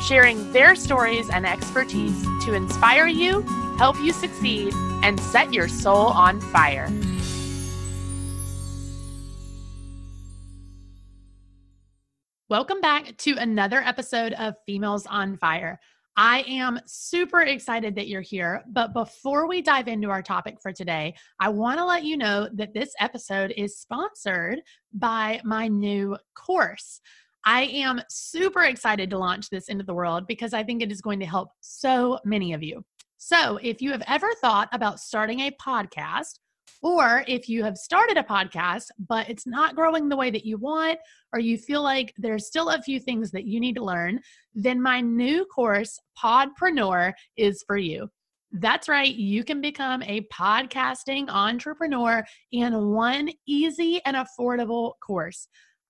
sharing their stories and expertise to inspire you, help you succeed, and set your soul on fire. Welcome back to another episode of Females on Fire. I am super excited that you're here. But before we dive into our topic for today, I want to let you know that this episode is sponsored by my new course. I am super excited to launch this into the world because I think it is going to help so many of you. So, if you have ever thought about starting a podcast, or if you have started a podcast, but it's not growing the way that you want, or you feel like there's still a few things that you need to learn, then my new course, Podpreneur, is for you. That's right, you can become a podcasting entrepreneur in one easy and affordable course.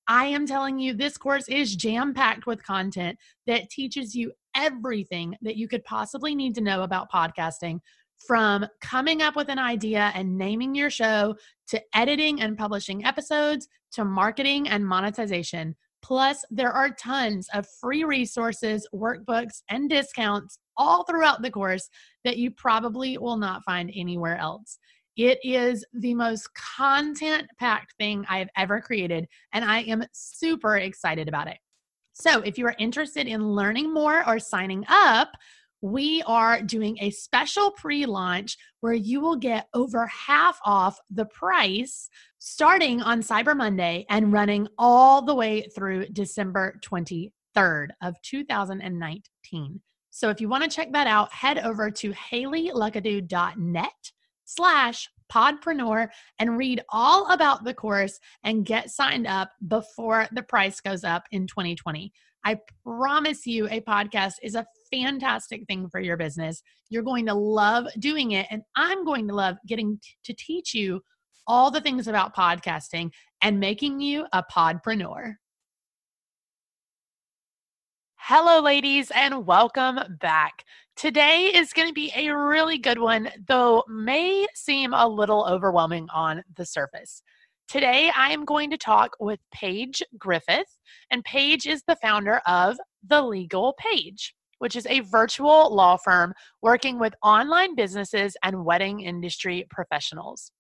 I am telling you, this course is jam packed with content that teaches you everything that you could possibly need to know about podcasting from coming up with an idea and naming your show to editing and publishing episodes to marketing and monetization. Plus, there are tons of free resources, workbooks, and discounts all throughout the course that you probably will not find anywhere else. It is the most content packed thing I have ever created, and I am super excited about it. So, if you are interested in learning more or signing up, we are doing a special pre launch where you will get over half off the price starting on Cyber Monday and running all the way through December 23rd of 2019. So if you want to check that out, head over to haleyluckadoo.net slash podpreneur and read all about the course and get signed up before the price goes up in 2020. I promise you, a podcast is a fantastic thing for your business. You're going to love doing it, and I'm going to love getting to teach you all the things about podcasting and making you a podpreneur. Hello, ladies, and welcome back. Today is going to be a really good one, though may seem a little overwhelming on the surface. Today, I am going to talk with Paige Griffith, and Paige is the founder of The Legal Paige, which is a virtual law firm working with online businesses and wedding industry professionals.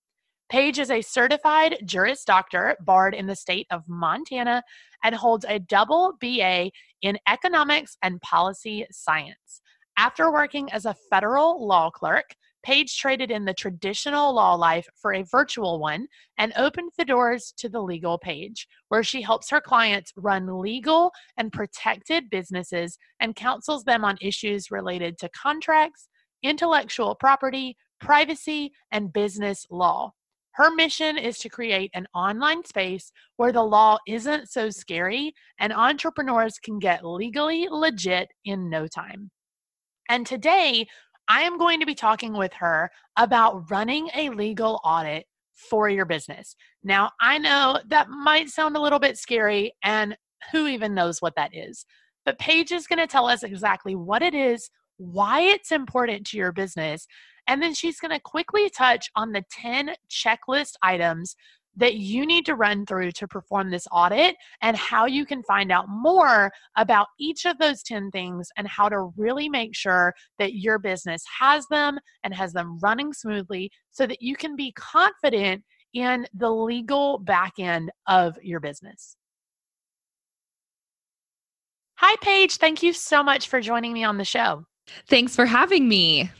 Paige is a certified Juris Doctor, barred in the state of Montana, and holds a double BA in economics and policy science. After working as a federal law clerk, Paige traded in the traditional law life for a virtual one and opened the doors to the legal Paige, where she helps her clients run legal and protected businesses and counsels them on issues related to contracts, intellectual property, privacy, and business law. Her mission is to create an online space where the law isn't so scary and entrepreneurs can get legally legit in no time. And today, I am going to be talking with her about running a legal audit for your business. Now, I know that might sound a little bit scary, and who even knows what that is? But Paige is going to tell us exactly what it is, why it's important to your business, and then she's going to quickly touch on the 10 checklist items that you need to run through to perform this audit and how you can find out more about each of those 10 things and how to really make sure that your business has them and has them running smoothly so that you can be confident in the legal back end of your business. Hi, Paige. Thank you so much for joining me on the show. Thanks for having me.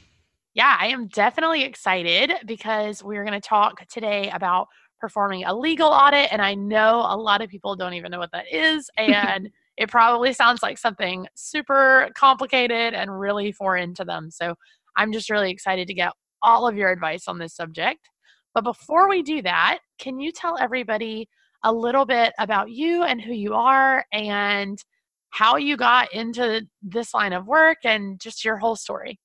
Yeah, I am definitely excited because we're going to talk today about performing a legal audit. And I know a lot of people don't even know what that is. And it probably sounds like something super complicated and really foreign to them. So I'm just really excited to get all of your advice on this subject. But before we do that, can you tell everybody a little bit about you and who you are and how you got into this line of work and just your whole story?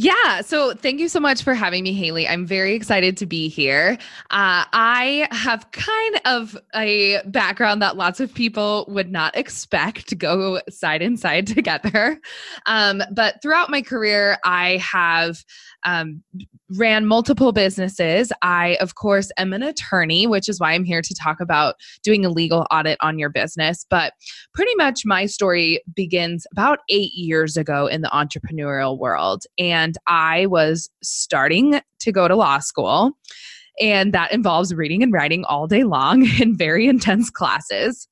Yeah. So thank you so much for having me, Haley. I'm very excited to be here. Uh, I have kind of a background that lots of people would not expect to go side and side together. Um, but throughout my career, I have um, ran multiple businesses. I, of course, am an attorney, which is why I'm here to talk about doing a legal audit on your business. But pretty much my story begins about eight years ago in the entrepreneurial world. And I was starting to go to law school. And that involves reading and writing all day long in very intense classes.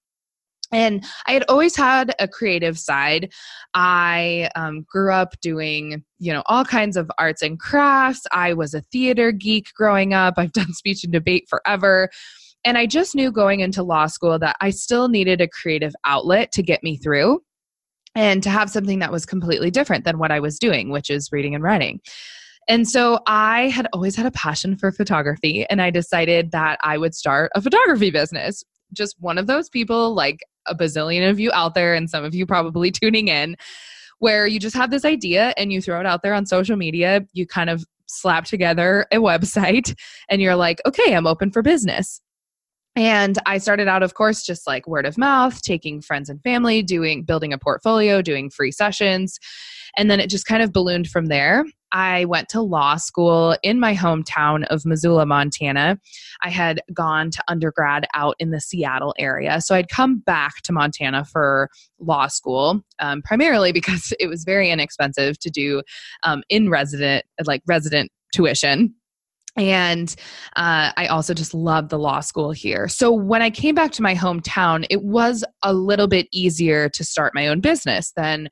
And I had always had a creative side. I um, grew up doing, you know, all kinds of arts and crafts. I was a theater geek growing up. I've done speech and debate forever. And I just knew going into law school that I still needed a creative outlet to get me through and to have something that was completely different than what I was doing, which is reading and writing. And so I had always had a passion for photography, and I decided that I would start a photography business. Just one of those people, like a bazillion of you out there, and some of you probably tuning in, where you just have this idea and you throw it out there on social media. You kind of slap together a website and you're like, okay, I'm open for business. And I started out, of course, just like word of mouth, taking friends and family, doing, building a portfolio, doing free sessions. And then it just kind of ballooned from there. I went to law school in my hometown of Missoula, Montana. I had gone to undergrad out in the Seattle area. So I'd come back to Montana for law school, um, primarily because it was very inexpensive to do um, in resident, like resident tuition. And uh, I also just love the law school here. So when I came back to my hometown, it was a little bit easier to start my own business than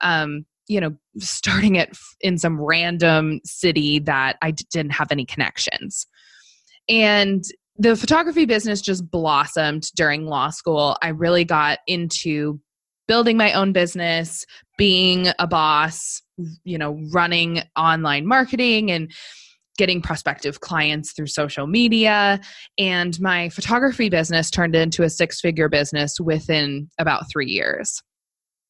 um, you know starting it in some random city that i didn't have any connections and the photography business just blossomed during law school i really got into building my own business being a boss you know running online marketing and getting prospective clients through social media and my photography business turned into a six figure business within about 3 years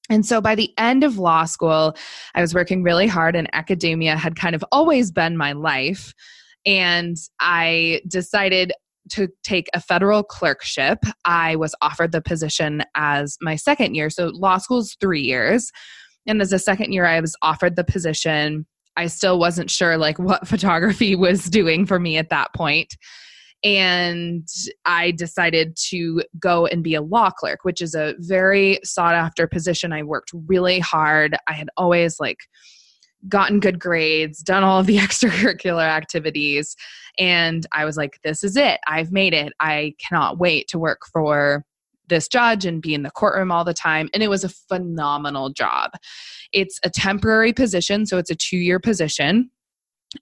and so by the end of law school, I was working really hard, and academia had kind of always been my life. And I decided to take a federal clerkship. I was offered the position as my second year. So law school's three years. And as a second year, I was offered the position. I still wasn't sure like what photography was doing for me at that point and I decided to go and be a law clerk, which is a very sought after position. I worked really hard. I had always like gotten good grades, done all of the extracurricular activities, and I was like, this is it. I've made it. I cannot wait to work for this judge and be in the courtroom all the time. And it was a phenomenal job. It's a temporary position, so it's a two year position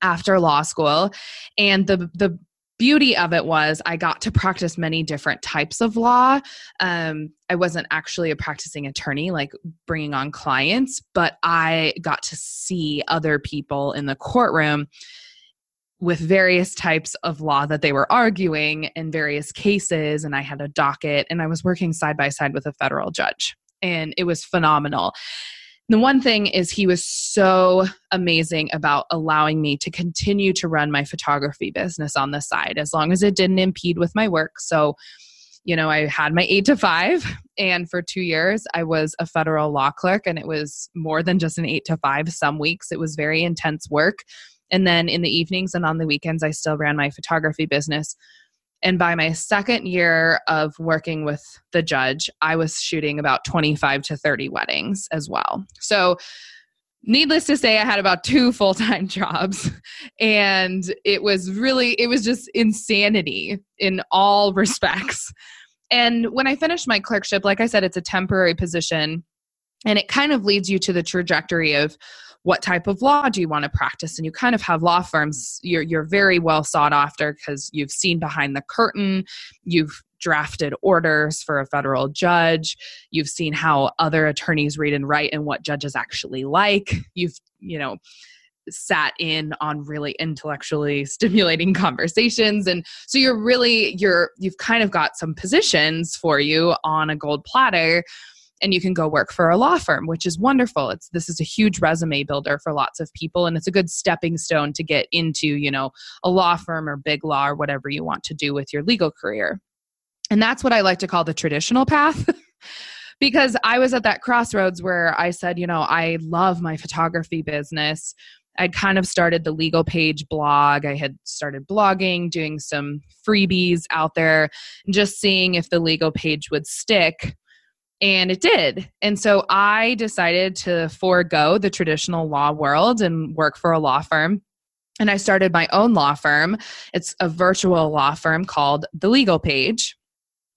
after law school and the the beauty of it was I got to practice many different types of law. Um, I wasn't actually a practicing attorney, like bringing on clients, but I got to see other people in the courtroom with various types of law that they were arguing in various cases. And I had a docket, and I was working side by side with a federal judge. And it was phenomenal. The one thing is, he was so amazing about allowing me to continue to run my photography business on the side as long as it didn't impede with my work. So, you know, I had my eight to five, and for two years, I was a federal law clerk, and it was more than just an eight to five. Some weeks it was very intense work. And then in the evenings and on the weekends, I still ran my photography business and by my second year of working with the judge, I was shooting about 25 to 30 weddings as well. So, needless to say, I had about two full time jobs. And it was really, it was just insanity in all respects. And when I finished my clerkship, like I said, it's a temporary position. And it kind of leads you to the trajectory of what type of law do you want to practice? And you kind of have law firms you're you're very well sought after because you've seen behind the curtain. You've drafted orders for a federal judge. You've seen how other attorneys read and write and what judges actually like. You've you know sat in on really intellectually stimulating conversations. And so you're really you're you've kind of got some positions for you on a gold platter and you can go work for a law firm which is wonderful. It's this is a huge resume builder for lots of people and it's a good stepping stone to get into you know a law firm or big law or whatever you want to do with your legal career. And that's what i like to call the traditional path because i was at that crossroads where i said you know i love my photography business. I'd kind of started the legal Paige blog. I had started blogging, doing some freebies out there, just seeing if the legal Paige would stick and it did. And so I decided to forego the traditional law world and work for a law firm. And I started my own law firm. It's a virtual law firm called The Legal Paige.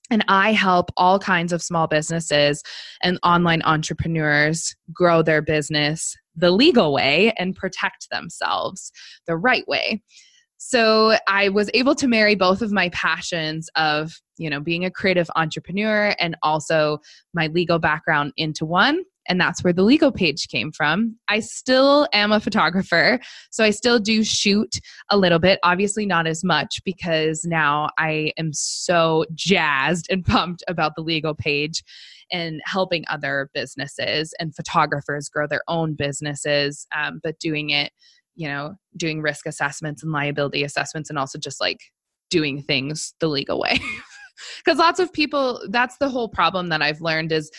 And I help all kinds of small businesses and online entrepreneurs grow their business the legal way and protect themselves the right way. So I was able to marry both of my passions of, you know, being a creative entrepreneur and also my legal background into one. And that's where the legal Paige came from. I still am a photographer, so I still do shoot a little bit, obviously not as much because now I am so jazzed and pumped about the legal Paige and helping other businesses and photographers grow their own businesses, um, but doing it you know, doing risk assessments and liability assessments and also just like doing things the legal way. Because lots of people, that's the whole problem that I've learned is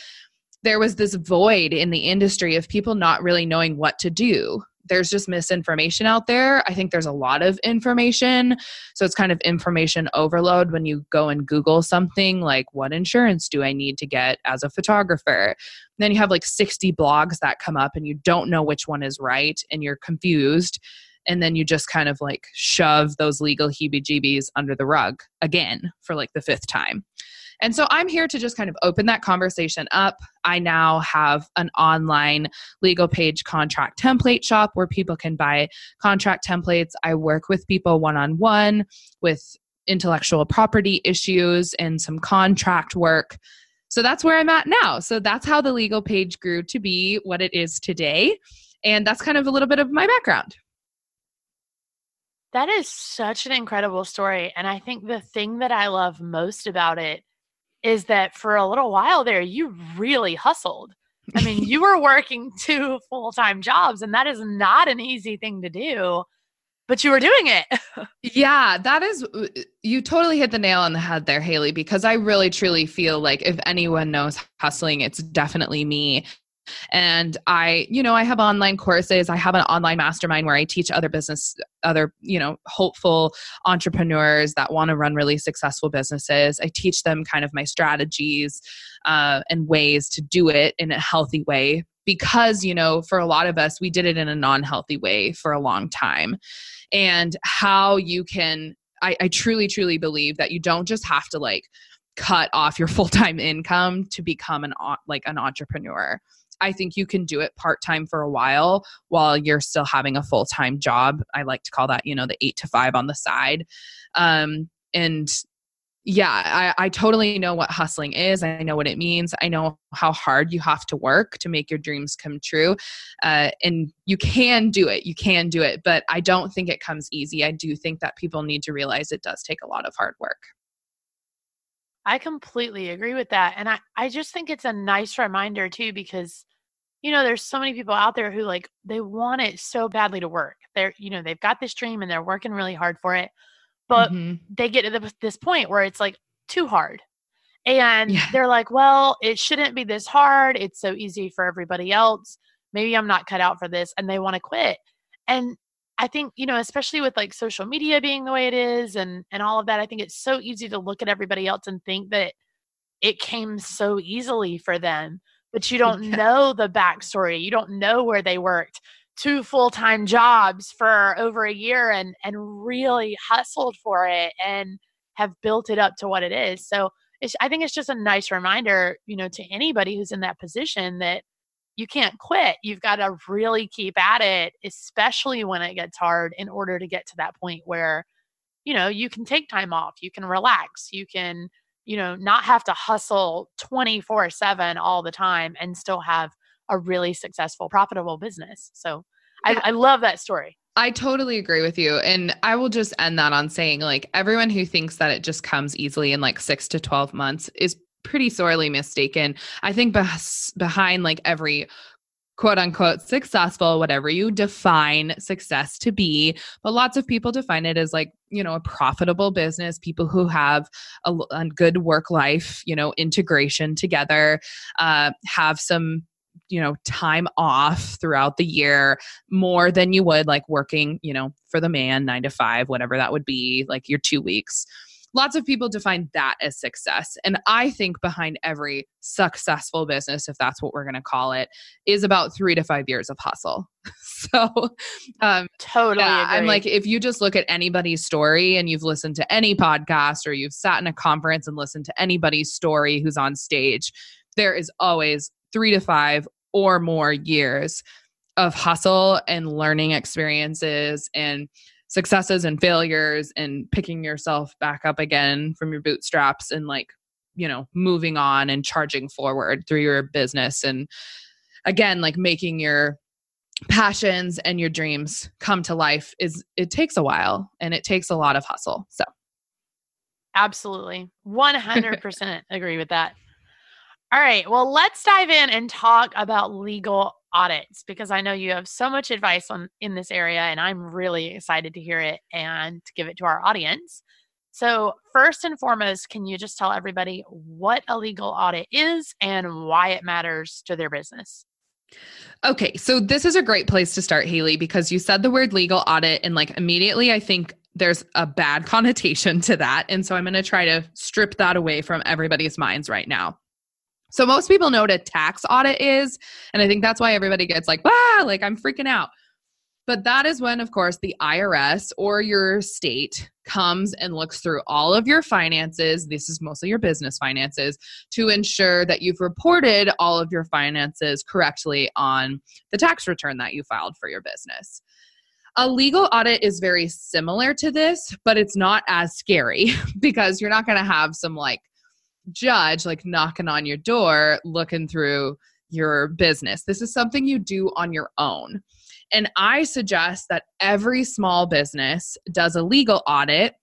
there was this void in the industry of people not really knowing what to do there's just misinformation out there. I think there's a lot of information. So it's kind of information overload when you go and Google something like, what insurance do I need to get as a photographer? And then you have like 60 blogs that come up and you don't know which one is right and you're confused. And then you just kind of like shove those legal heebie jeebies under the rug again for like the fifth time. And so I'm here to just kind of open that conversation up. I now have an online legal Paige contract template shop where people can buy contract templates. I work with people one on one with intellectual property issues and some contract work. So that's where I'm at now. So that's how the legal Paige grew to be what it is today. And that's kind of a little bit of my background. That is such an incredible story. And I think the thing that I love most about it is that for a little while there, you really hustled. I mean, you were working two full time jobs, and that is not an easy thing to do, but you were doing it. yeah, that is, uh, you totally hit the nail on the head there, Haley, because I really truly feel like if anyone knows hustling, it's definitely me. And I, you know, I have online courses. I have an online mastermind where I teach other business, other, you know, hopeful entrepreneurs that want to run really successful businesses. I teach them kind of my strategies uh, and ways to do it in a healthy way because you know for a lot of us we did it in a non-healthy way for a long time and how you can I, I, truly truly believe that you don't just have to like cut off your full-time income to become an like an entrepreneur I think you can do it part time for a while while you're still having a full time job. I like to call that, you know, the eight to five on the side. Um, and yeah, I, I totally know what hustling is. I know what it means. I know how hard you have to work to make your dreams come true. Uh, and you can do it. You can do it. But I don't think it comes easy. I do think that people need to realize it does take a lot of hard work. I completely agree with that. And I, I just think it's a nice reminder too, because, you know, there's so many people out there who like, they want it so badly to work. They're, you know, they've got this dream and they're working really hard for it. But mm-hmm. they get to the, this point where it's like too hard. And yeah. they're like, well, it shouldn't be this hard. It's so easy for everybody else. Maybe I'm not cut out for this. And they want to quit. And I think, you know, especially with like social media being the way it is and and all of that, I think it's so easy to look at everybody else and think that it came so easily for them. But you don't yeah. know the backstory. You don't know where they worked two full-time jobs for over a year and and really hustled for it and have built it up to what it is. So I think it's just a nice reminder, you know, to anybody who's in that position that you can't quit. You've got to really keep at it, especially when it gets hard, in order to get to that point where, you know, you can take time off, you can relax, you can, you know, not have to hustle 24 7 all the time and still have a really successful, profitable business. So yeah. I, I love that story. I totally agree with you. And I will just end that on saying like everyone who thinks that it just comes easily in like six to 12 months is pretty sorely mistaken. I think beh- behind like every quote unquote successful, whatever you define success to be. But lots of people define it as like, you know, a profitable business, people who have a, a good work life, you know, integration together, uh, have some you know time off throughout the year more than you would like working you know for the man 9 to 5 whatever that would be like your 2 weeks lots of people define that as success. And I think behind every successful business, if that's what we're going to call it, is about three to five years of hustle. so, um, totally. Yeah, I'm like, if you just look at anybody's story and you've listened to any podcast or you've sat in a conference and listened to anybody's story who's on stage, there is always three to five or more years of hustle and learning experiences and successes and failures and picking yourself back up again from your bootstraps and like you know moving on and charging forward through your business and again like making your passions and your dreams come to life is it takes a while and it takes a lot of hustle so. Absolutely. 100% agree with that. All right well let's dive in and talk about legal audits because I know you have so much advice on in this area and I'm really excited to hear it and give it to our audience. So, first and foremost, can you just tell everybody what a legal audit is and why it matters to their business? Okay, so this is a great place to start, Haley, because you said the word legal audit, and like immediately I think there's a bad connotation to that. And so I'm going to try to strip that away from everybody's minds right now. So most people know what a tax audit is. And I think that's why everybody gets like, wow, like I'm freaking out. But that is when, of course, the IRS or your state comes and looks through all of your finances. This is mostly your business finances to ensure that you've reported all of your finances correctly on the tax return that you filed for your business. A legal audit is very similar to this, but it's not as scary because you're not going to have some like judge like knocking on your door looking through your business. This is something you do on your own. And I suggest that every small business does a legal audit.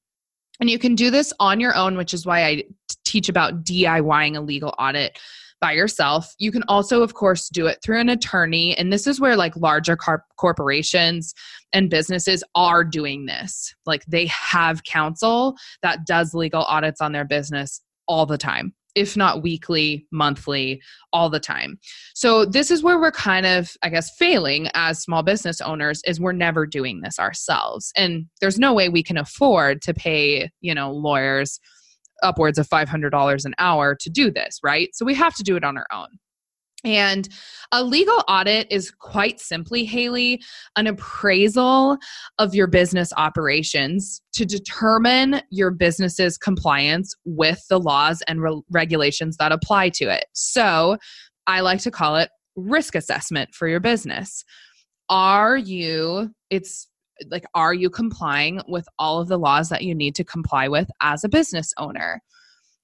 And you can do this on your own, which is why I teach about DIYing a legal audit by yourself. You can also, of course, do it through an attorney. And this is where like larger car- corporations and businesses are doing this. Like they have counsel that does legal audits on their business all the time if not weekly, monthly, all the time. So this is where we're kind of, I guess, failing as small business owners is we're never doing this ourselves. And there's no way we can afford to pay, you know, lawyers upwards of $500 an hour to do this, right? So we have to do it on our own. And a legal audit is quite simply, Haley, an appraisal of your business operations to determine your business's compliance with the laws and re- regulations that apply to it. So I like to call it risk assessment for your business. Are you, it's like, are you complying with all of the laws that you need to comply with as a business owner?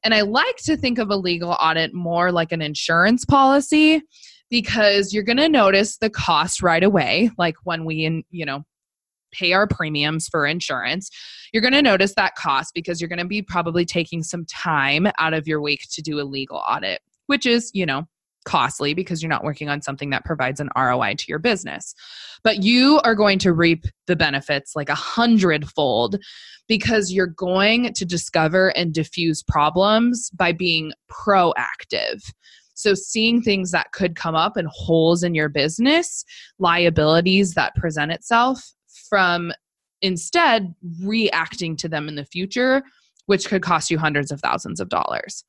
And I like to think of a legal audit more like an insurance policy because you're going to notice the cost right away like when we in, you know pay our premiums for insurance you're going to notice that cost because you're going to be probably taking some time out of your week to do a legal audit which is you know costly because you're not working on something that provides an ROI to your business. But you are going to reap the benefits like a hundredfold because you're going to discover and diffuse problems by being proactive. So, seeing things that could come up and holes in your business, liabilities that present itself from instead reacting to them in the future, which could cost you hundreds of thousands of dollars.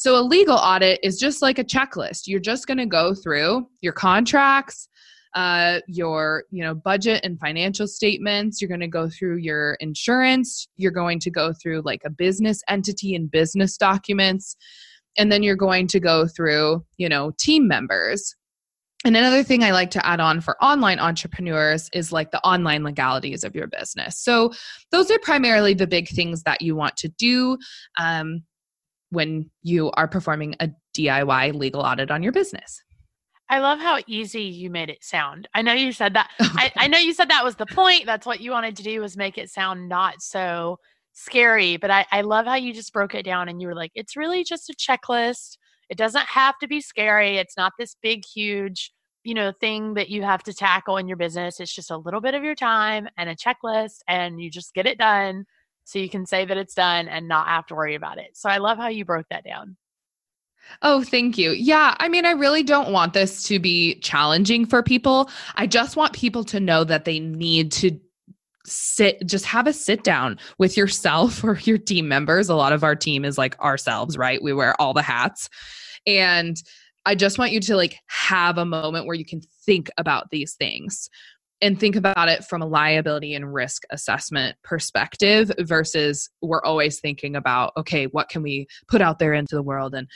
So a legal audit is just like a checklist. You're just going to go through your contracts, uh, your you know budget and financial statements. You're going to go through your insurance. You're going to go through like a business entity and business documents, and then you're going to go through you know team members. And another thing I like to add on for online entrepreneurs is like the online legalities of your business. So, those are primarily the big things that you want to do. Um, when you are performing a DIY legal audit on your business. I love how easy you made it sound. I know you said that. Oh, I, I, know you said that was the point. That's what you wanted to do was make it sound not so scary, but I, I love how you just broke it down and you were like, it's really just a checklist. It doesn't have to be scary. It's not this big, huge, you know, thing that you have to tackle in your business. It's just a little bit of your time and a checklist, and you just get it done so you can say that it's done and not have to worry about it. So I love how you broke that down. Oh, thank you. Yeah, I mean, I really don't want this to be challenging for people. I just want people to know that they need to sit just have a sit down with yourself or your team members a lot of our team is like ourselves right we wear all the hats and i just want you to like have a moment where you can think about these things and think about it from a liability and risk assessment perspective versus we're always thinking about okay what can we put out there into the world and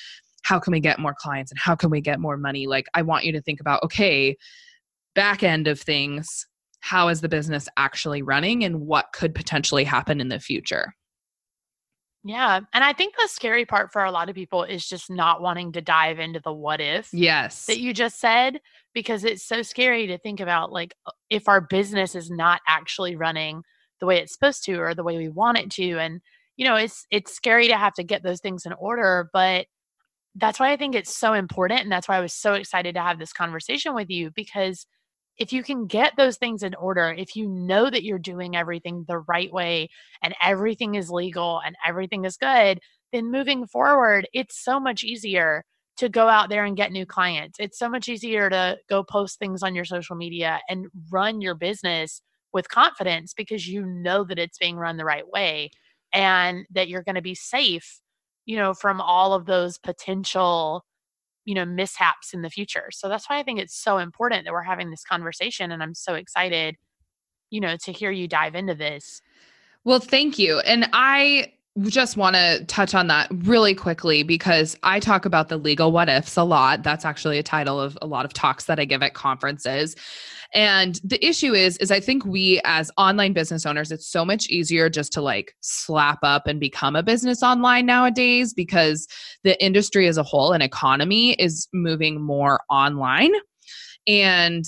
how can we get more clients and how can we get more money like i want you to think about okay back end of things how is the business actually running and what could potentially happen in the future. Yeah. And I think the scary part for a lot of people is just not wanting to dive into the what if. Yes. That you just said, because it's so scary to think about like uh, if our business is not actually running the way it's supposed to or the way we want it to. And, you know, it's it's scary to have to get those things in order, but that's why I think it's so important. And that's why I was so excited to have this conversation with you because if you can get those things in order, if you know that you're doing everything the right way and everything is legal and everything is good, then moving forward, it's so much easier to go out there and get new clients. It's so much easier to go post things on your social media and run your business with confidence because you know that it's being run the right way and that you're going to be safe, you know, from all of those potential you know mishaps in the future. So that's why i think it's so important that we're having this conversation and i'm so excited you know to hear you dive into this. Well thank you. And i just want to touch on that really quickly because I talk about the legal what ifs a lot. That's actually a title of a lot of talks that I give at conferences. And the issue is is I think we as online business owners it's so much easier just to like slap up and become a business online nowadays because the industry as a whole and economy is moving more online. And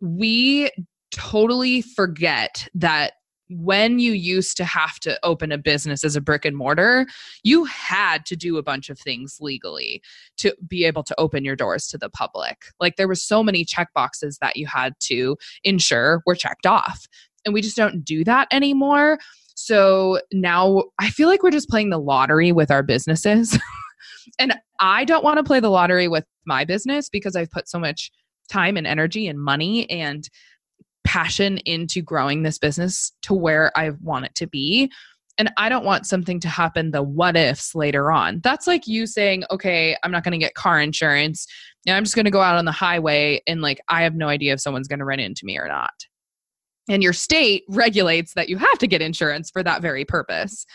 we totally forget that when you used to have to open a business as a brick and mortar, you had to do a bunch of things legally to be able to open your doors to the public. Like there were so many check boxes that you had to ensure were checked off. And we just don't do that anymore. So now I feel like we're just playing the lottery with our businesses. and I don't want to play the lottery with my business because I've put so much time and energy and money and passion into growing this business to where I want it to be. And I don't want something to happen the what ifs later on. That's like you saying, okay, I'm not going to get car insurance. Now I'm just going to go out on the highway and like I have no idea if someone's going to run into me or not. And your state regulates that you have to get insurance for that very purpose.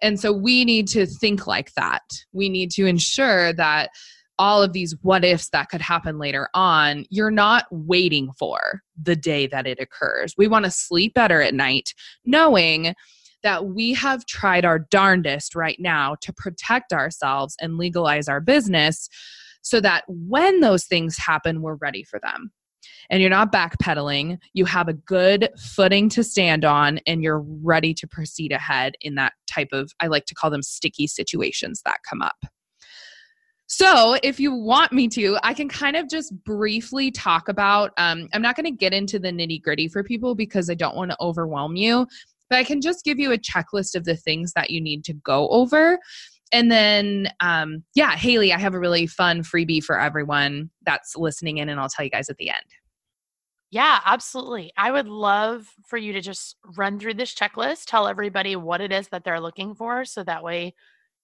And so we need to think like that. We need to ensure that all of these what ifs that could happen later on, you're not waiting for the day that it occurs. We want to sleep better at night knowing that we have tried our darndest right now to protect ourselves and legalize our business so that when those things happen, we're ready for them. And you're not backpedaling, you have a good footing to stand on, and you're ready to proceed ahead in that type of, I like to call them sticky situations that come up. So, if you want me to, I can kind of just briefly talk about. Um, I'm not going to get into the nitty gritty for people because I don't want to overwhelm you, but I can just give you a checklist of the things that you need to go over. And then, um, yeah, Haley, I have a really fun freebie for everyone that's listening in, and I'll tell you guys at the end. Yeah, absolutely. I would love for you to just run through this checklist, tell everybody what it is that they're looking for so that way,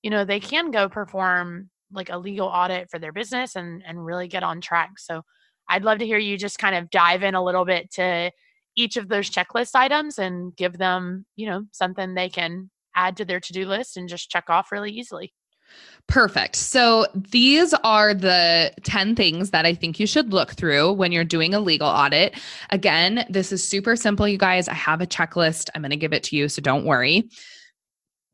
you know, they can go perform like a legal audit for their business and and really get on track. So I'd love to hear you just kind of dive in a little bit to each of those checklist items and give them, you know, something they can add to their to-do list and just check off really easily. Perfect. So these are the 10 things that I think you should look through when you're doing a legal audit. Again, this is super simple, you guys. I have a checklist. I'm going to give it to you, so don't worry.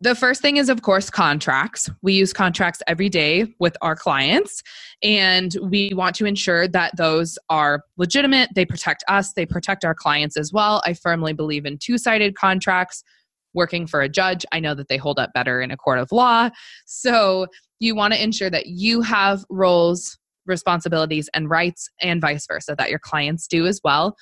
The first thing is, of course, contracts. We use contracts every day with our clients, and we want to ensure that those are legitimate. They protect us, they protect our clients as well. I firmly believe in two sided contracts. working for a judge, I know that they hold up better in a court of law. So you want to ensure that you have roles, responsibilities, and rights, and vice versa, that your clients do as well.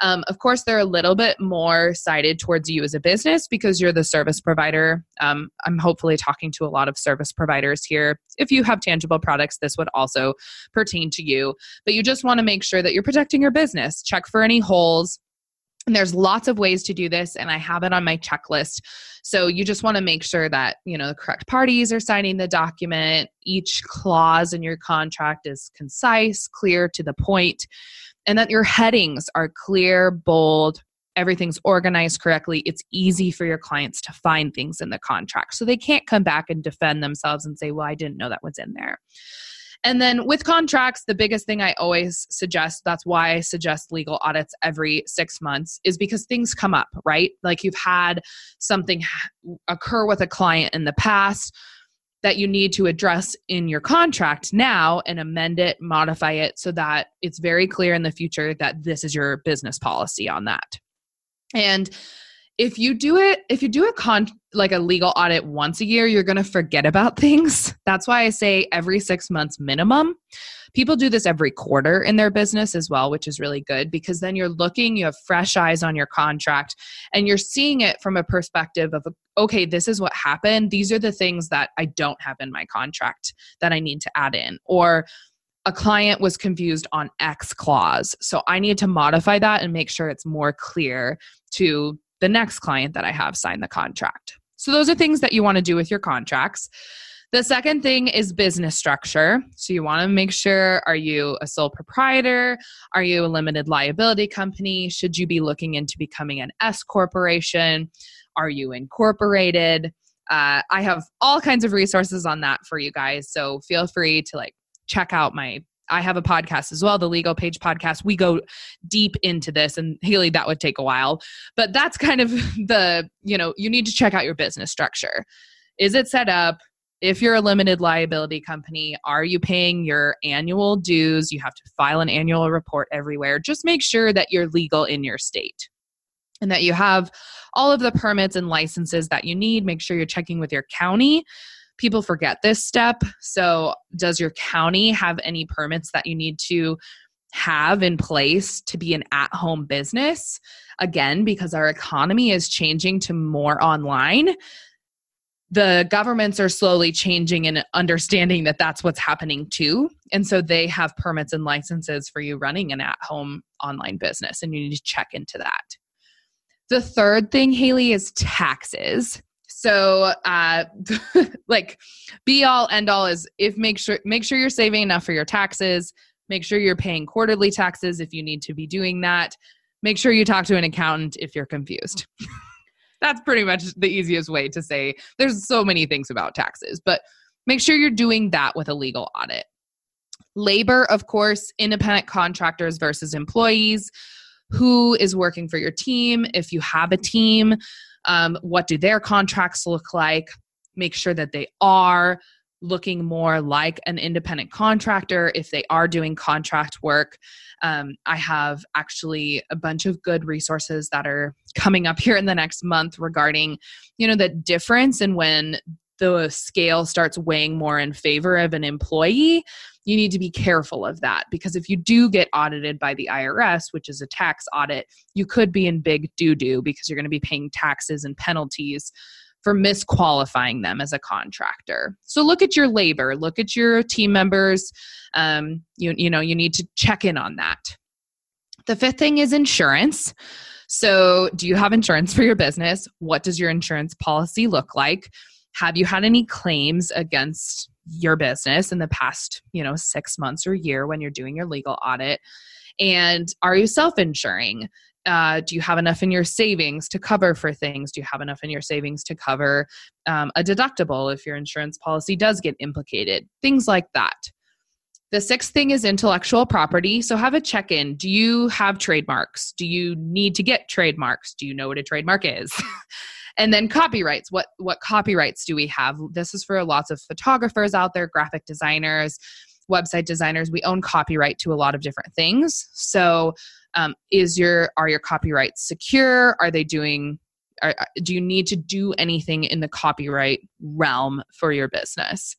Um, of course, they're a little bit more sided towards you as a business because you're the service provider. Um, I'm hopefully talking to a lot of service providers here. If you have tangible products, this would also pertain to you. But you just want to make sure that you're protecting your business. Check for any holes. And there's lots of ways to do this, and I have it on my checklist. So you just want to make sure that you know the correct parties are signing the document. Each clause in your contract is concise, clear to the point and that your headings are clear, bold, everything's organized correctly. It's easy for your clients to find things in the contract. So they can't come back and defend themselves and say, well, I didn't know that was in there. And then with contracts, the biggest thing I always suggest, that's why I suggest legal audits every six months, is because things come up, right? Like you've had something occur with a client in the past that you need to address in your contract now and amend it, modify it so that it's very clear in the future that this is your business policy on that. And if you do it if you do a con like a legal audit once a year you're going to forget about things. That's why i say every 6 months minimum. People do this every quarter in their business as well which is really good because then you're looking you have fresh eyes on your contract and you're seeing it from a perspective of okay this is what happened. These are the things that i don't have in my contract that i need to add in. Or a client was confused on X clause. So I need to modify that and make sure it's more clear to the next client that I have sign the contract. So, those are things that you want to do with your contracts. The second thing is business structure. So, you want to make sure are you a sole proprietor? Are you a limited liability company? Should you be looking into becoming an S corporation? Are you incorporated? Uh, I have all kinds of resources on that for you guys. So, feel free to like check out my I have a podcast as well, the Legal Paige podcast. We go deep into this, and Haley, that would take a while. But that's kind of the, you know, you need to check out your business structure. Is it set up? If you're a limited liability company, are you paying your annual dues? You have to file an annual report everywhere. Just make sure that you're legal in your state and that you have all of the permits and licenses that you need. Make sure you're checking with your county people forget this step. So, does your county have any permits that you need to have in place to be an at home business? Again, because our economy is changing to more online. The governments are slowly changing and understanding that that's what's happening too. And so they have permits and licenses for you running an at home online business, and you need to check into that. The third thing, Haley, is taxes. So, uh, like, be all end all is if make sure make sure you're saving enough for your taxes. Make sure you're paying quarterly taxes if you need to be doing that. Make sure you talk to an accountant if you're confused. That's pretty much the easiest way to say. There's so many things about taxes, but make sure you're doing that with a legal audit. Labor, of course, independent contractors versus employees. Who is working for your team? If you have a team, um, what do their contracts look like? Make sure that they are looking more like an independent contractor if they are doing contract work. Um, I have actually a bunch of good resources that are coming up here in the next month regarding, you know, the difference in when the scale starts weighing more in favor of an employee you need to be careful of that because if you do get audited by the IRS, which is a tax audit, you could be in big doo doo because you're going to be paying taxes and penalties for misqualifying them as a contractor. So look at your labor, look at your team members. Um, you, you know, you need to check in on that. The fifth thing is insurance. So, do you have insurance for your business? What does your insurance policy look like? Have you had any claims against your business in the past, you know, 6 months or year when you're doing your legal audit? And are you self-insuring? Uh, do you have enough in your savings to cover for things? Do you have enough in your savings to cover um, a deductible if your insurance policy does get implicated? Things like that. The sixth thing is intellectual property. So have a check in. Do you have trademarks? Do you need to get trademarks? Do you know what a trademark is? and then copyrights. What what copyrights do we have? This is for lots of photographers out there graphic designers website designers. We own copyright to a lot of different things. So um, is your are your copyrights secure? Are they doing are, do you need to do anything in the copyright realm for your business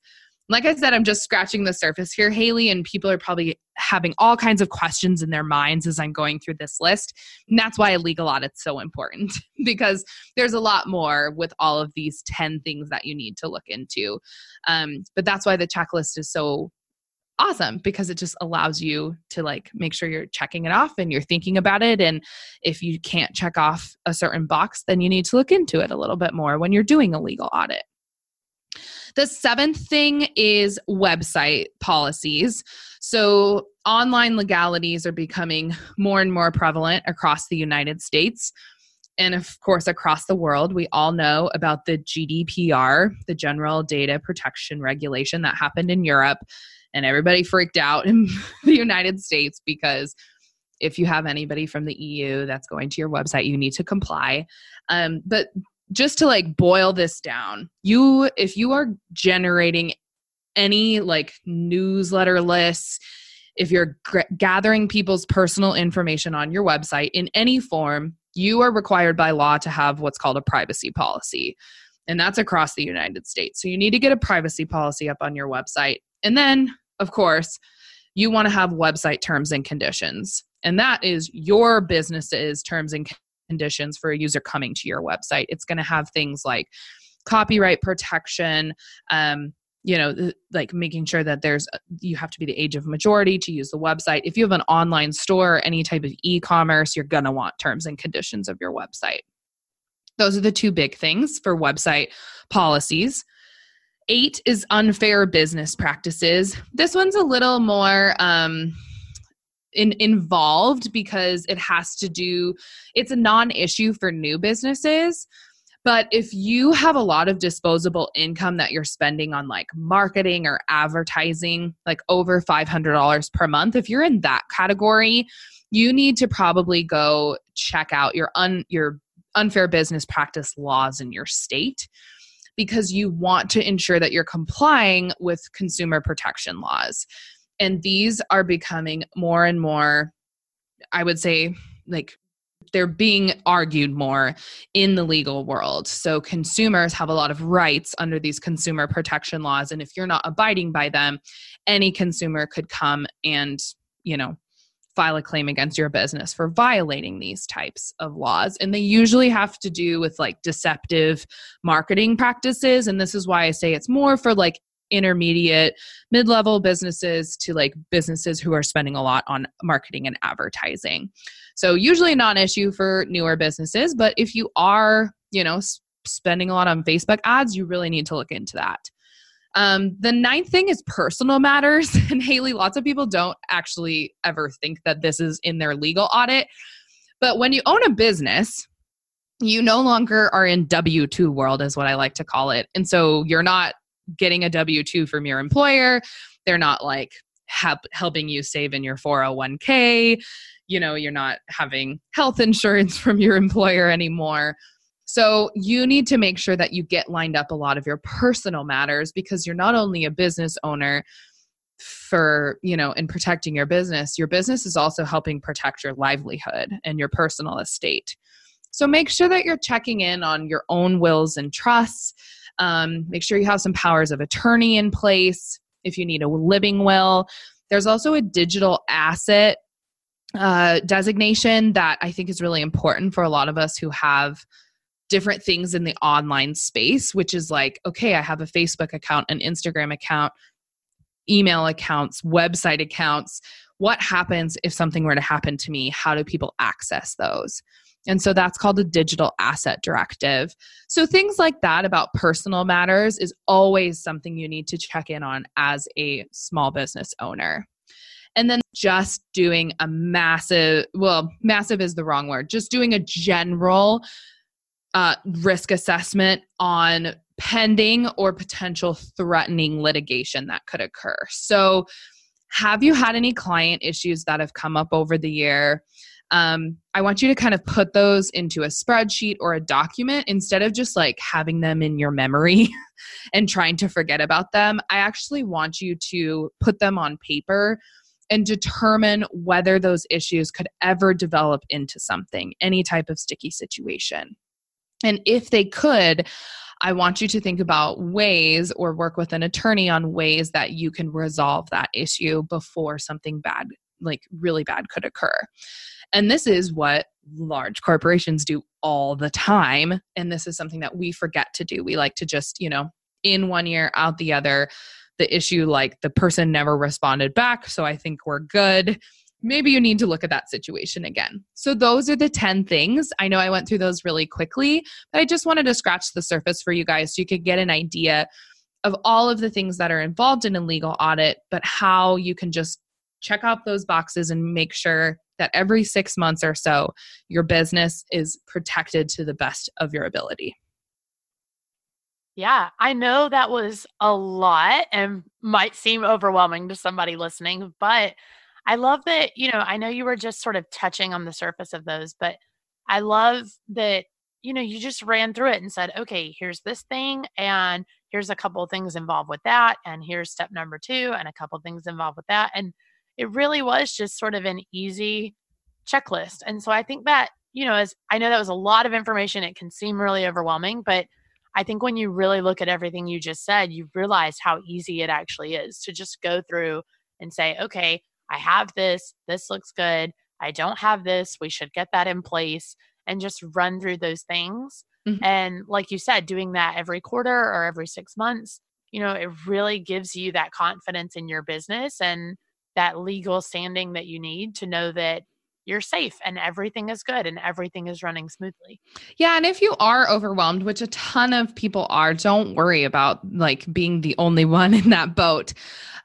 like I said, I'm just scratching the surface here, Haley, and people are probably having all kinds of questions in their minds as I'm going through this list. And that's why a legal audit's so important because there's a lot more with all of these 10 things that you need to look into. Um, but that's why the checklist is so awesome because it just allows you to like make sure you're checking it off and you're thinking about it and if you can't check off a certain box then you need to look into it a little bit more when you're doing a legal audit the seventh thing is website policies. So, online legalities are becoming more and more prevalent across the United States. And of course, across the world, we all know about the GDPR, the General Data Protection Regulation that happened in Europe. And everybody freaked out in the United States because if you have anybody from the EU that's going to your website, you need to comply. Um, but just to like boil this down, you if you are generating any like newsletter lists, if you're g- gathering people's personal information on your website in any form, you are required by law to have what's called a privacy policy. And that's across the United States. So you need to get a privacy policy up on your website. And then, of course, you want to have website terms and conditions. And that is your business's terms and conditions for a user coming to your website. It's going to have things like copyright protection, um, you know, like making sure that there's you have to be the age of majority to use the website. If you have an online store, any type of e-commerce, you're going to want terms and conditions of your website. Those are the two big things for website policies. Eight is unfair business practices. This one's a little more um, in, involved because it has to do it's a non-issue for new businesses. But if you have a lot of disposable income that you're spending on like marketing or advertising like over $500 per month if you're in that category you need to probably go check out your un your unfair business practice laws in your state because you want to ensure that you're complying with consumer protection laws and these are becoming more and more i would say like they're being argued more in the legal world. So consumers have a lot of rights under these consumer protection laws and if you're not abiding by them, any consumer could come and, you know, file a claim against your business for violating these types of laws and they usually have to do with like deceptive marketing practices and this is why I say it's more for like intermediate mid-level businesses to like businesses who are spending a lot on marketing and advertising so usually a non-issue for newer businesses but if you are you know spending a lot on facebook ads you really need to look into that um, the ninth thing is personal matters and haley lots of people don't actually ever think that this is in their legal audit but when you own a business you no longer are in W 2 world, is what I like to call it. And so you're not getting a W 2 from your employer. They're not like help, helping you save in your 401k. You know, you're not having health insurance from your employer anymore. So you need to make sure that you get lined up a lot of your personal matters because you're not only a business owner for, you know, in protecting your business, your business is also helping protect your livelihood and your personal estate. So make sure that you're checking in on your own wills and trusts um, make sure you have some powers of attorney in place if you need a living will. There's also a digital asset uh, designation that I think is really important for a lot of us who have different things in the online space, which is like, okay, I have a Facebook account, an Instagram account, email accounts, website accounts. What happens if something were to happen to me? How do people access those? And so that's called a digital asset directive. So things like that about personal matters is always something you need to check in on as a small business owner. And then just doing a massive, well, massive is the wrong word, just doing a general uh, risk assessment on pending or potential threatening litigation that could occur. So, have you had any client issues that have come up over the year? Um, I want you to kind of put those into a spreadsheet or a document instead of just like having them in your memory and trying to forget about them. I actually want you to put them on paper and determine whether those issues could ever develop into something, any type of sticky situation. And if they could, I want you to think about ways or work with an attorney on ways that you can resolve that issue before something bad, like really bad, could occur. And this is what large corporations do all the time. And this is something that we forget to do. We like to just, you know, in one ear, out the other. The issue, like the person never responded back. So I think we're good maybe you need to look at that situation again. So, those are the 10 things. I know I went through those really quickly, but I just wanted to scratch the surface for you guys so you could get an idea of all of the things that are involved in a legal audit, but how you can just check off those boxes and make sure that every six months or so, your business is protected to the best of your ability. Yeah, I know that was a lot and might seem overwhelming to somebody listening, but I love that, you know, I know you were just sort of touching on the surface of those, but I love that, you know, you just ran through it and said, okay, here's this thing, and here's a couple of things involved with that, and here's step number two, and a couple of things involved with that. And it really was just sort of an easy checklist. And so I think that, you know, as I know that was a lot of information, it can seem really overwhelming, but I think when you really look at everything you just said, you realize how easy it actually is to just go through and say, okay, I have this, this looks good. I don't have this, we should get that in place and just run through those things. Mm-hmm. And like you said, doing that every quarter or every six months, you know, it really gives you that confidence in your business and that legal standing that you need to know that you're safe and everything is good and everything is running smoothly. Yeah, and if you are overwhelmed, which a ton of people are, don't worry about like being the only one in that boat.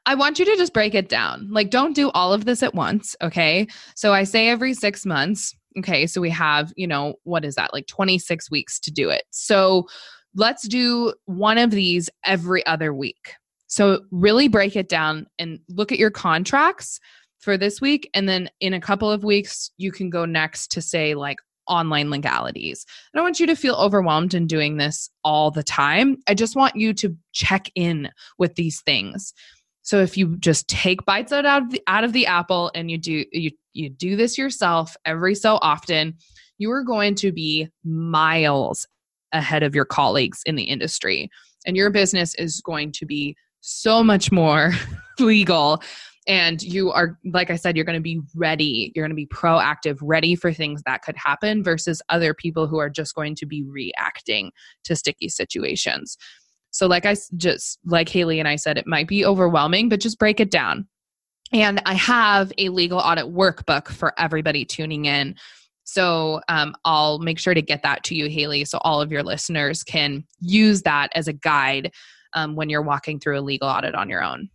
I want you to just break it down. Like, don't do all of this at once. Okay. So I say every six months. Okay. So we have, you know, what is that? Like 26 weeks to do it. So let's do one of these every other week. So really break it down and look at your contracts for this week. And then in a couple of weeks, you can go next to say, like, online legalities. I don't want you to feel overwhelmed in doing this all the time. I just want you to check in with these things. So if you just take bites out of the, out of the apple and you do you you do this yourself every so often, you are going to be miles ahead of your colleagues in the industry. And your business is going to be so much more legal and you are like i said you're going to be ready you're going to be proactive ready for things that could happen versus other people who are just going to be reacting to sticky situations so, like I just, like Haley and I said, it might be overwhelming, but just break it down. And I have a legal audit workbook for everybody tuning in. So um, I'll make sure to get that to you, Haley, so all of your listeners can use that as a guide um, when you're walking through a legal audit on your own.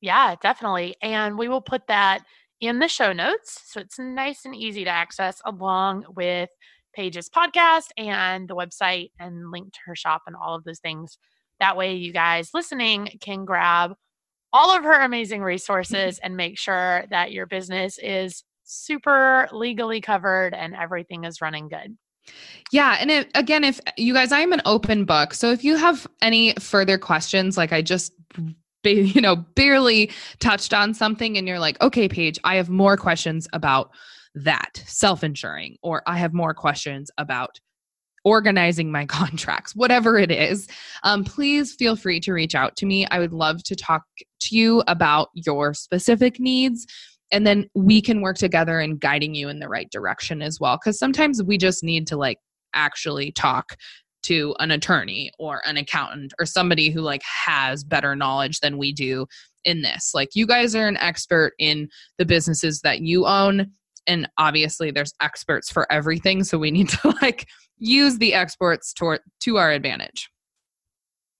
Yeah, definitely. And we will put that in the show notes. So it's nice and easy to access along with Paige's podcast and the website and link to her shop and all of those things. That way, you guys listening can grab all of her amazing resources and make sure that your business is super legally covered and everything is running good. Yeah. And it, again, if you guys, I am an open book. So if you have any further questions, like I just you know barely touched on something and you're like okay paige i have more questions about that self insuring, or I have more questions about organizing my contracts, whatever it is, um, please feel free to reach out to me. I would love to talk to you about your specific needs. And then we can work together in guiding you in the right direction as well. Because sometimes we just need to like actually talk to an attorney or an accountant or somebody who like has better knowledge than we do in this. Like you guys are an expert in the businesses that you own and obviously there's experts for everything so we need to like use the experts toward to our advantage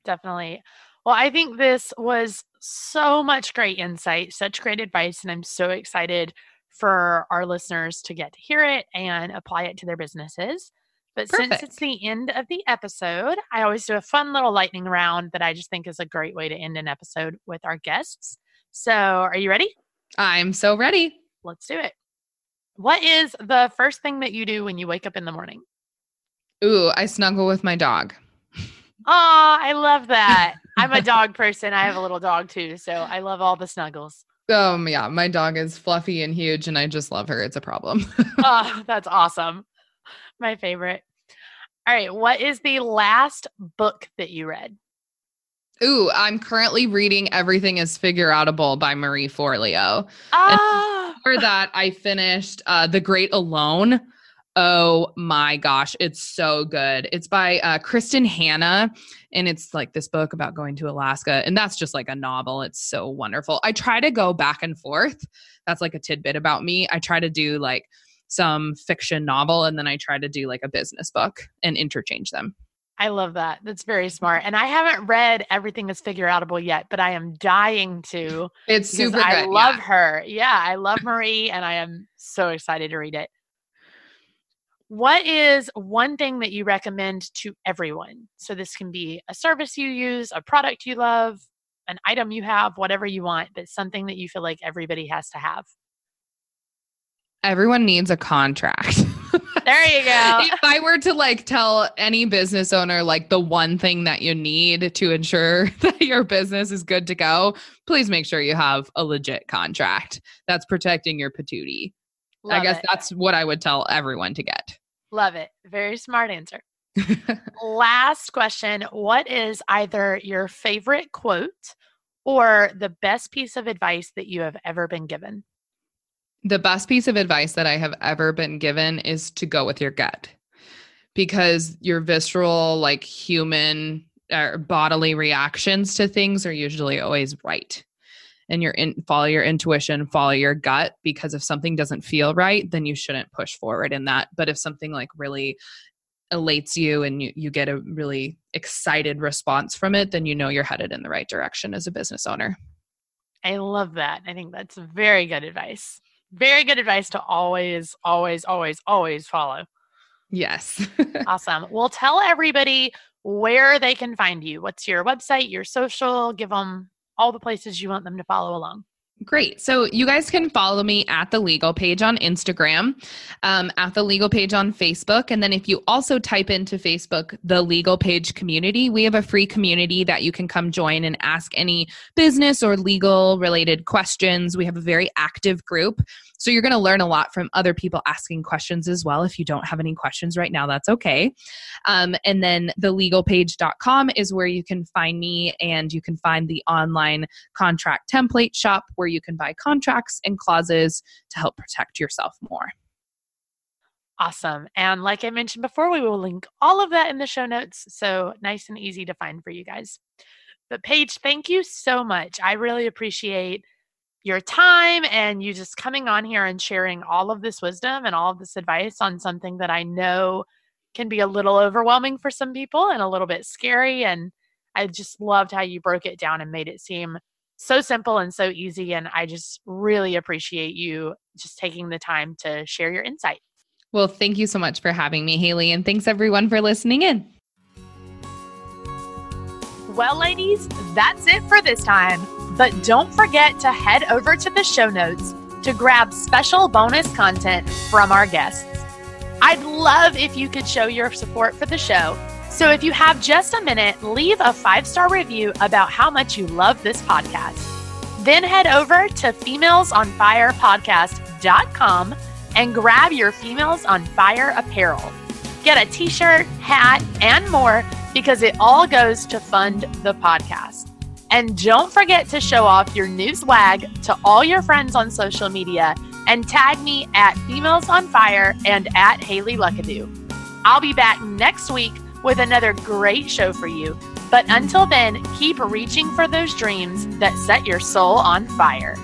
definitely well i think this was so much great insight such great advice and i'm so excited for our listeners to get to hear it and apply it to their businesses but Perfect. since it's the end of the episode i always do a fun little lightning round that i just think is a great way to end an episode with our guests so are you ready i'm so ready let's do it what is the first thing that you do when you wake up in the morning? Ooh, I snuggle with my dog. Oh, I love that. I'm a dog person. I have a little dog too, so I love all the snuggles. Um, yeah, my dog is fluffy and huge, and I just love her. It's a problem. oh, that's awesome. My favorite. All right. What is the last book that you read? Ooh, I'm currently reading Everything is Figure Outable by Marie Forleo. Ah. For that, I finished uh, The Great Alone. Oh my gosh, it's so good. It's by uh, Kristin Hannah, and it's like this book about going to Alaska. And that's just like a novel. It's so wonderful. I try to go back and forth. That's like a tidbit about me. I try to do like some fiction novel, and then I try to do like a business book and interchange them. I love that. That's very smart. And I haven't read Everything is Figure Outable yet, but I am dying to. It's super good. I love yeah. her. Yeah, I love Marie, and I am so excited to read it. What is one thing that you recommend to everyone? So this can be a service you use, a product you love, an item you have, whatever you want, but something that you feel like everybody has to have. Everyone needs a contract. There you go. if I were to like tell any business owner like the one thing that you need to ensure that your business is good to go, please make sure you have a legit contract that's protecting your patootie. Love I guess it. that's what I would tell everyone to get. Love it. Very smart answer. Last question What is either your favorite quote or the best piece of advice that you have ever been given? The best piece of advice that I have ever been given is to go with your gut because your visceral, like human or uh, bodily reactions to things are usually always right and your in, follow your intuition, follow your gut because if something doesn't feel right, then you shouldn't push forward in that. But if something like really elates you and you, you get a really excited response from it, then you know you're headed in the right direction as a business owner. I love that. I think that's very good advice. Very good advice to always, always, always, always follow. Yes. awesome. Well, tell everybody where they can find you. What's your website, your social? Give them all the places you want them to follow along. Great. So you guys can follow me at the legal Paige on Instagram, um, at the legal Paige on Facebook. And then if you also type into Facebook, the legal Paige community, we have a free community that you can come join and ask any business or legal related questions. We have a very active group so you're going to learn a lot from other people asking questions as well. If you don't have any questions right now, that's okay. Um, and then thelegalpaige.com is where you can find me and you can find the online contract template shop where you can buy contracts and clauses to help protect yourself more. Awesome. And like I mentioned before, we will link all of that in the show notes. So nice and easy to find for you guys. But Paige, thank you so much. I really appreciate your time and you just coming on here and sharing all of this wisdom and all of this advice on something that I know can be a little overwhelming for some people and a little bit scary. And I just loved how you broke it down and made it seem so simple and so easy. And I just really appreciate you just taking the time to share your insight. Well, thank you so much for having me, Haley. And thanks everyone for listening in. Well, ladies, that's it for this time. But don't forget to head over to the show notes to grab special bonus content from our guests. I'd love if you could show your support for the show. So if you have just a minute, leave a five star review about how much you love this podcast. Then head over to femalesonfirepodcast.com and grab your Females on Fire apparel. Get a t shirt, hat, and more because it all goes to fund the podcast. And don't forget to show off your new swag to all your friends on social media and tag me at Females on Fire and at Haley Luckadoo. I'll be back next week with another great show for you. But until then, keep reaching for those dreams that set your soul on fire.